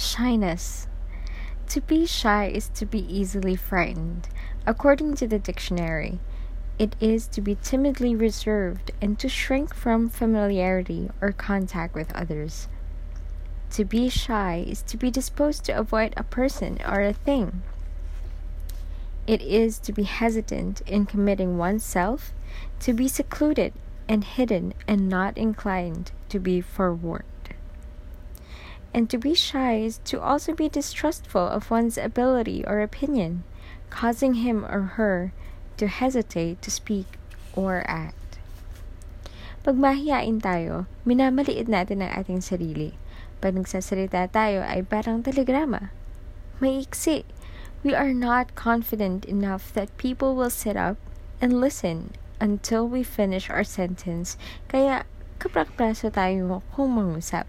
Shyness. To be shy is to be easily frightened. According to the dictionary, it is to be timidly reserved and to shrink from familiarity or contact with others. To be shy is to be disposed to avoid a person or a thing. It is to be hesitant in committing oneself, to be secluded and hidden and not inclined to be forewarned. And to be shy is to also be distrustful of one's ability or opinion, causing him or her to hesitate to speak or act. Pag mahiyain tayo, minamaliit natin ang ating sarili. Pag nagsasalita tayo ay parang telegrama. Maiksi. We are not confident enough that people will sit up and listen until we finish our sentence. Kaya kaprak tayo kung mangusap.